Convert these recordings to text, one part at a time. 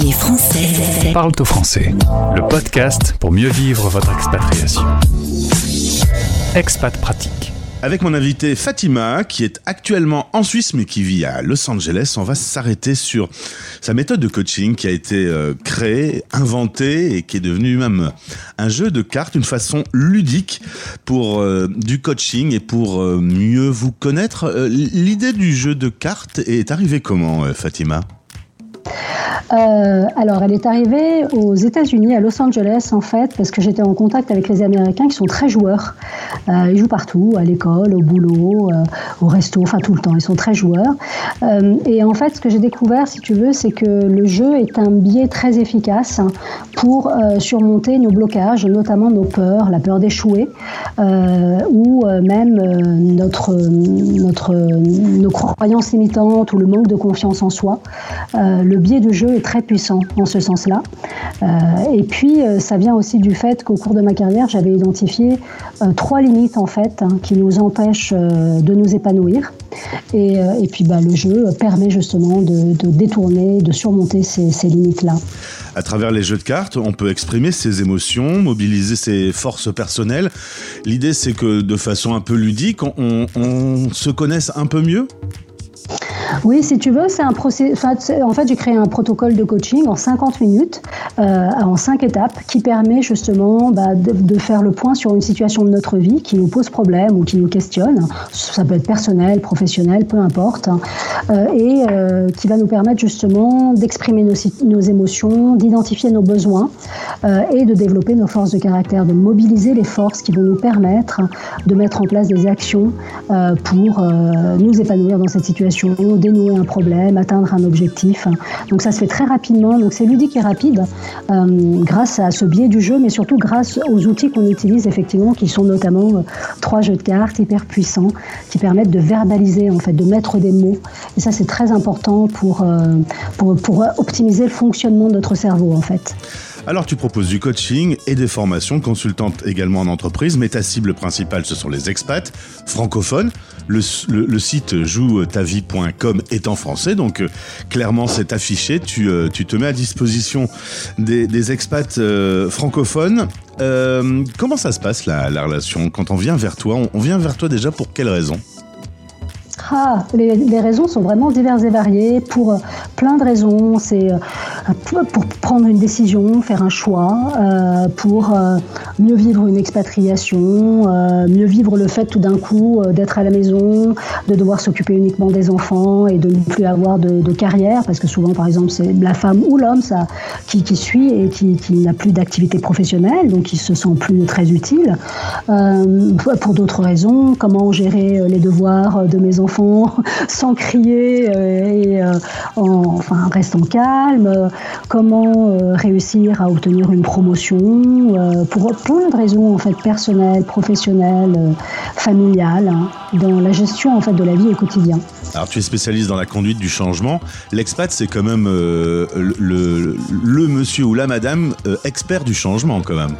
Les Français parlent au français. Le podcast pour mieux vivre votre expatriation. Expat pratique. Avec mon invité Fatima, qui est actuellement en Suisse mais qui vit à Los Angeles, on va s'arrêter sur sa méthode de coaching qui a été euh, créée, inventée et qui est devenue même un jeu de cartes, une façon ludique pour euh, du coaching et pour euh, mieux vous connaître. L'idée du jeu de cartes est arrivée comment, Fatima? Euh, alors, elle est arrivée aux États-Unis, à Los Angeles, en fait, parce que j'étais en contact avec les Américains qui sont très joueurs. Euh, ils jouent partout, à l'école, au boulot, euh, au resto, enfin tout le temps. Ils sont très joueurs. et en fait, ce que j'ai découvert, si tu veux, c'est que le jeu est un biais très efficace pour surmonter nos blocages, notamment nos peurs, la peur d'échouer, ou même notre, notre, nos croyances limitantes ou le manque de confiance en soi. Biais de jeu est très puissant en ce sens-là. Euh, et puis, euh, ça vient aussi du fait qu'au cours de ma carrière, j'avais identifié euh, trois limites en fait hein, qui nous empêchent de nous épanouir. Et, puis, bah, le jeu permet justement de, détourner, de surmonter ces, limites-là. À travers les jeux de cartes, on peut exprimer ses émotions, mobiliser ses forces personnelles. L'idée, c'est que de façon un peu ludique, on se connaisse un peu mieux? Oui, si tu veux, c'est un procès. En fait, j'ai créé un protocole de coaching en 50 minutes, euh, en 5 étapes, qui permet justement bah, de, faire le point sur une situation de notre vie qui nous pose problème ou qui nous questionne. Ça peut être personnel, professionnel, peu importe. Euh, et euh, qui va nous permettre justement d'exprimer nos, émotions, d'identifier nos besoins et de développer nos forces de caractère, de mobiliser les forces qui vont nous permettre de mettre en place des actions pour nous épanouir dans cette situation dénouer un problème, atteindre un objectif. Donc ça se fait très rapidement, donc c'est ludique et rapide euh, grâce à ce biais du jeu, mais surtout grâce aux outils qu'on utilise effectivement, qui sont notamment euh, trois jeux de cartes hyper puissants, qui permettent de verbaliser, en fait, de mettre des mots. Et ça c'est très important pour, euh, pour, pour optimiser le fonctionnement de notre cerveau en fait. Alors tu proposes du coaching et des formations, consultante également en entreprise, mais ta cible principale ce sont les expats francophones. Le, site jouetavie.com est en français, donc euh, clairement c'est affiché. Tu, euh, tu, te mets à disposition des, expats euh, francophones. comment ça se passe la, la, relation? Quand on vient vers toi on, vient vers toi déjà pour quelles raisons ah, les, raisons sont vraiment diverses et variées pour plein de raisons. C'est pour prendre une décision, faire un choix, euh, pour mieux vivre une expatriation, mieux vivre le fait tout d'un coup d'être à la maison, de devoir s'occuper uniquement des enfants et de ne plus avoir de, carrière, parce que souvent, par exemple, c'est la femme ou l'homme ça qui, suit et qui, n'a plus d'activité professionnelle, donc qui se sent plus très utile. pour d'autres raisons, comment gérer les devoirs de mes enfants sans crier euh, et euh, en, enfin restant calme, comment euh, réussir à obtenir une promotion pour plein de raisons en fait personnelles, professionnelles, familiales, hein, dans la gestion en fait de la vie au quotidien. Alors tu es spécialiste dans la conduite du changement. L'expat c'est quand même le, le, monsieur ou la madame expert du changement quand même.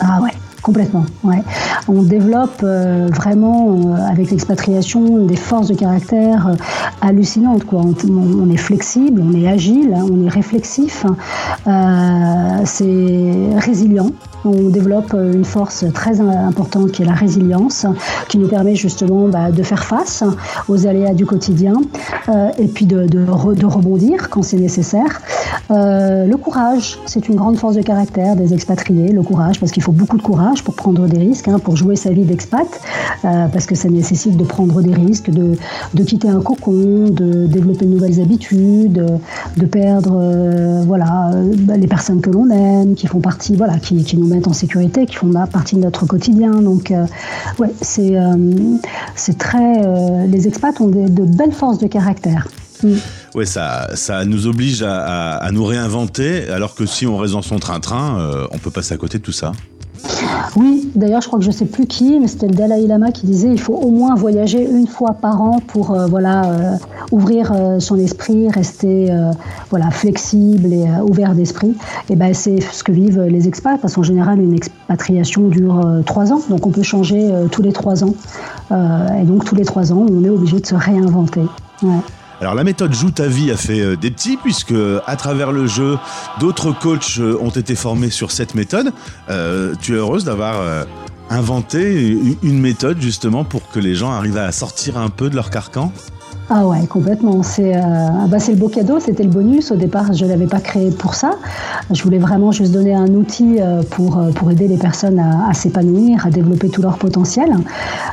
Ah ouais. Complètement, ouais. On développe euh, vraiment euh, avec l'expatriation des forces de caractère euh, hallucinantes. On, est flexible, on est agile, hein, on est réflexif, c'est résilient on développe une force très importante qui est la résilience, qui nous permet justement bah, de faire face aux aléas du quotidien et puis de, rebondir quand c'est nécessaire. Le courage, c'est une grande force de caractère des expatriés, le courage, parce qu'il faut beaucoup de courage pour prendre des risques, hein, pour jouer sa vie d'expat, euh, parce que ça nécessite de prendre des risques, de, de, quitter un cocon, de développer de nouvelles habitudes, de perdre voilà, les personnes que l'on aime, qui font partie, voilà, qui, qui nous mettent en sécurité, qui font partie de notre quotidien. Donc, euh, ouais, c'est euh, c'est très. Euh, les expats ont de belles forces de caractère. Mm. Ouais, ça, ça nous oblige à, à, nous réinventer, alors que si on reste dans son train-train, on peut passer à côté de tout ça. Oui, d'ailleurs, je crois que je ne sais plus qui, mais c'était le Dalai Lama qui disait il faut au moins voyager une fois par an pour euh, voilà euh, ouvrir euh, son esprit, rester voilà flexible et ouvert d'esprit. Et ben c'est ce que vivent les expats parce qu'en général une expatriation dure trois ans, donc on peut changer tous les trois ans. et donc tous les trois ans, on est obligé de se réinventer. Alors la méthode Joue ta vie a fait euh, des petits puisque à travers le jeu, d'autres coachs euh, ont été formés sur cette méthode. Euh, tu es heureuse d'avoir inventé une méthode justement pour que les gens arrivent à sortir un peu de leur carcan? Ah ouais, complètement. C'est euh, bah le beau cadeau, c'était le bonus. Au départ, je ne l'avais pas créé pour ça. Je voulais vraiment juste donner un outil euh, pour, euh, pour aider les personnes à, s'épanouir, à développer tout leur potentiel.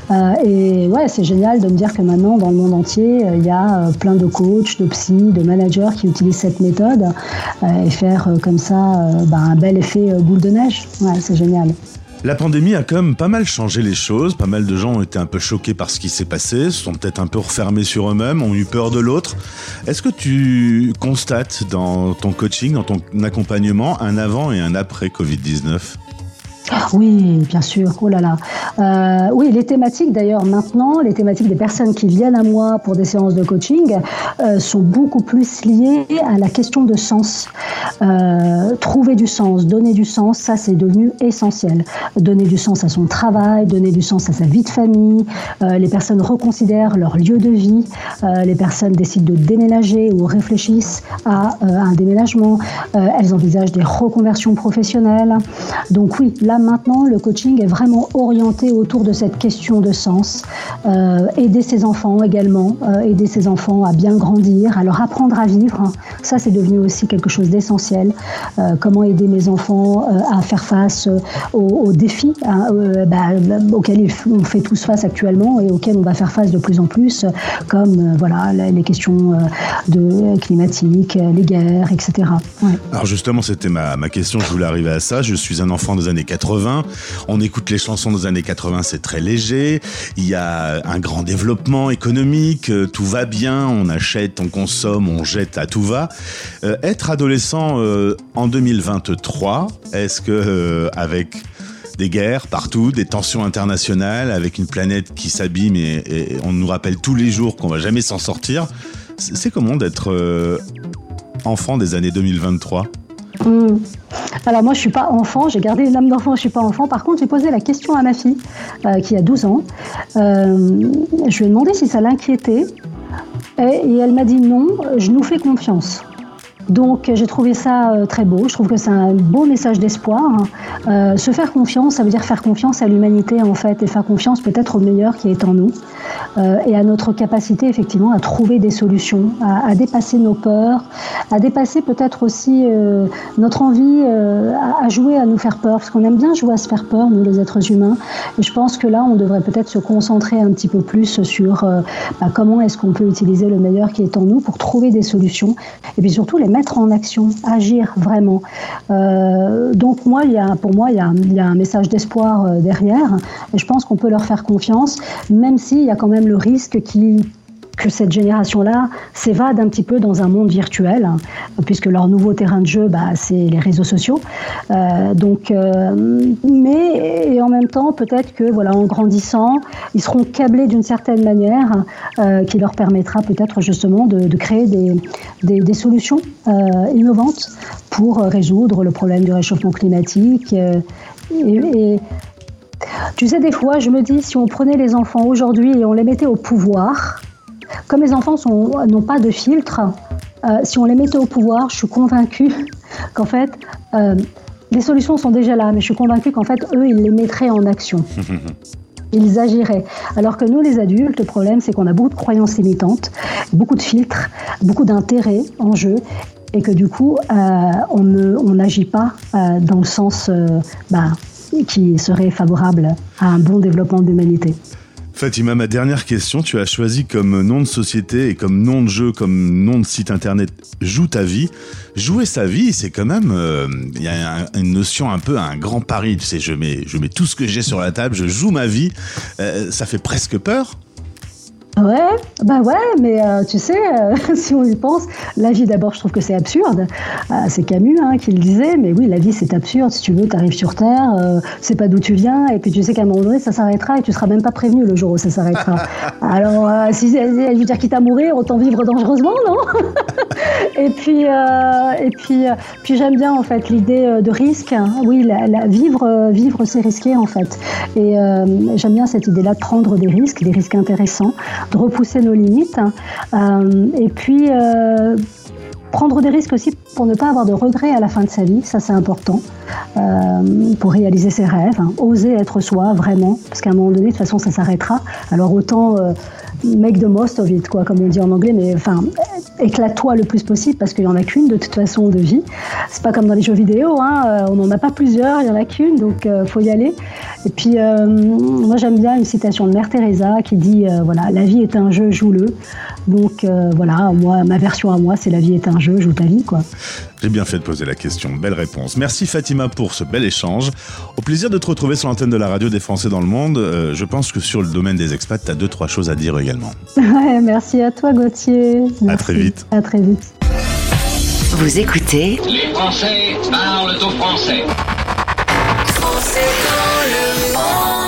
Euh, et ouais, c'est génial de me dire que maintenant, dans le monde entier, il y a plein de coachs, de psy, de managers qui utilisent cette méthode et faire comme ça bah, un bel effet boule de neige. Ouais, c'est génial. La pandémie a quand même pas mal changé les choses. Pas mal de gens ont été un peu choqués par ce qui s'est passé, se sont peut-être un peu refermés sur eux-mêmes, ont eu peur de l'autre. Est-ce que tu constates dans ton coaching, dans ton accompagnement, un avant et un après Covid-19 oui, bien sûr. Oh là là. Euh, oui, les thématiques d'ailleurs maintenant, les thématiques des personnes qui viennent à moi pour des séances de coaching euh, sont beaucoup plus liées à la question de sens. Euh, trouver du sens, donner du sens, ça c'est devenu essentiel. Donner du sens à son travail, donner du sens à sa vie de famille. les personnes reconsidèrent leur lieu de vie. les personnes décident de déménager ou réfléchissent à un déménagement. elles envisagent des reconversions professionnelles. Donc oui, là maintenant, le coaching est vraiment orienté autour de cette question de sens. Euh, aider ses enfants également, euh, aider ses enfants à bien grandir, à leur apprendre à vivre. Ça, c'est devenu aussi quelque chose d'essentiel. Euh, comment aider mes enfants à faire face aux, défis hein, bah, auxquels on fait tous face actuellement et auxquels on va faire face de plus en plus, comme voilà les questions de climatiques, les guerres, etc. Alors justement, c'était ma, ma question. Je voulais arriver à ça. Je suis un enfant des années 80 on écoute les chansons des années 80, c'est très léger. Il y a un grand développement économique, euh, tout va bien, on achète, on consomme, on jette, à tout va. Euh, être adolescent euh, en 2023, est-ce que avec des guerres partout, des tensions internationales, avec une planète qui s'abîme et, on nous rappelle tous les jours qu'on va jamais s'en sortir. C'est comment d'être enfant des années 2023 Hmm. Alors moi je suis pas enfant, j'ai gardé l'âme d'enfant, je suis pas enfant. Par contre j'ai posé la question à ma fille euh, qui a 12 ans. Euh, je lui ai demandé si ça l'inquiétait et, elle m'a dit non, je nous fais confiance. Donc j'ai trouvé ça euh, très beau, je trouve que c'est un beau message d'espoir. se faire confiance, ça veut dire faire confiance à l'humanité en fait, et faire confiance peut-être au meilleur qui est en nous. Euh, et à notre capacité effectivement à trouver des solutions, à, dépasser nos peurs, à dépasser peut-être aussi euh, notre envie euh, à, jouer à nous faire peur, parce qu'on aime bien jouer à se faire peur, nous les êtres humains. Et je pense que là, on devrait peut-être se concentrer un petit peu plus sur bah, comment est-ce qu'on peut utiliser le meilleur qui est en nous pour trouver des solutions, et puis surtout les mettre en action, agir vraiment. donc moi, il y a, pour moi, il y a, un message d'espoir derrière, et je pense qu'on peut leur faire confiance, même s'il y a quand même le risque qui que cette génération-là s'évade un petit peu dans un monde virtuel, hein, puisque leur nouveau terrain de jeu, bah, c'est les réseaux sociaux. Euh, donc, euh, mais et en même temps, peut-être que voilà, en grandissant, ils seront câblés d'une certaine manière euh, qui leur permettra peut-être justement de, créer des, des, solutions innovantes pour résoudre le problème du réchauffement climatique et, et tu sais, des fois, je me dis, si on prenait les enfants aujourd'hui et on les mettait au pouvoir, comme les enfants n'ont pas de filtre, euh, si on les mettait au pouvoir, je suis convaincue qu'en fait, euh, les solutions sont déjà là, mais je suis convaincue qu'en fait, eux, ils les mettraient en action. Ils agiraient. Alors que nous, les adultes, le problème, c'est qu'on a beaucoup de croyances limitantes, beaucoup de filtres, beaucoup d'intérêts en jeu, et que du coup, euh, on n'agit pas dans le sens bah, qui serait favorable à un bon développement de l'humanité. Fatima, ma dernière question, tu as choisi comme nom de société et comme nom de jeu, comme nom de site internet Joue ta vie. Jouer sa vie, c'est quand même, euh, il y a une notion un peu, un grand pari. Tu sais, je mets, je mets tout ce que j'ai sur la table, je joue ma vie. Euh, ça fait presque peur. Ouais, bah ouais, mais euh, tu sais, euh, si on y pense, la vie d'abord, je trouve que c'est absurde. Euh, c'est Camus hein, qui le disait, mais oui, la vie c'est absurde. Si tu veux, tu arrives sur Terre, c'est pas d'où tu viens, et puis tu sais qu'à un moment donné, ça s'arrêtera et tu seras même pas prévenu le jour où ça s'arrêtera. Alors, si, je veux dire, quitte à mourir, autant vivre dangereusement, non? Et puis, et puis, puis j'aime bien en fait l'idée de risque. Hein. Oui, la, vivre, vivre, c'est risquer en fait. Et j'aime bien cette idée-là de prendre des risques, des risques intéressants. De repousser nos limites. et puis prendre des risques aussi pour ne pas avoir de regrets à la fin de sa vie, ça c'est important, euh, pour réaliser ses rêves, hein. oser être soi vraiment, parce qu'à un moment donné, de toute façon, ça s'arrêtera. Alors autant euh, make the most of it, quoi, comme on dit en anglais, mais enfin, éclate-toi le plus possible, parce qu'il n'y en a qu'une de toute façon de vie. C'est pas comme dans les jeux vidéo, hein, euh, on n'en a pas plusieurs, il n'y en a qu'une, donc il faut y aller. Et puis, moi j'aime bien une citation de Mère Teresa qui dit, voilà, la vie est un jeu, joue-le. Donc voilà, moi, ma version à moi, c'est la vie est un jeu, joue ta vie, quoi. J'ai bien fait de poser la question. Belle réponse. Merci Fatima pour ce bel échange. Au plaisir de te retrouver sur l'antenne de la radio des Français dans le monde. Euh, je pense que sur le domaine des expats, tu as deux, trois choses à dire également. Ouais, merci à toi Gauthier. À très vite. À très vite. Vous écoutez Les Français parlent au français. Français dans le monde.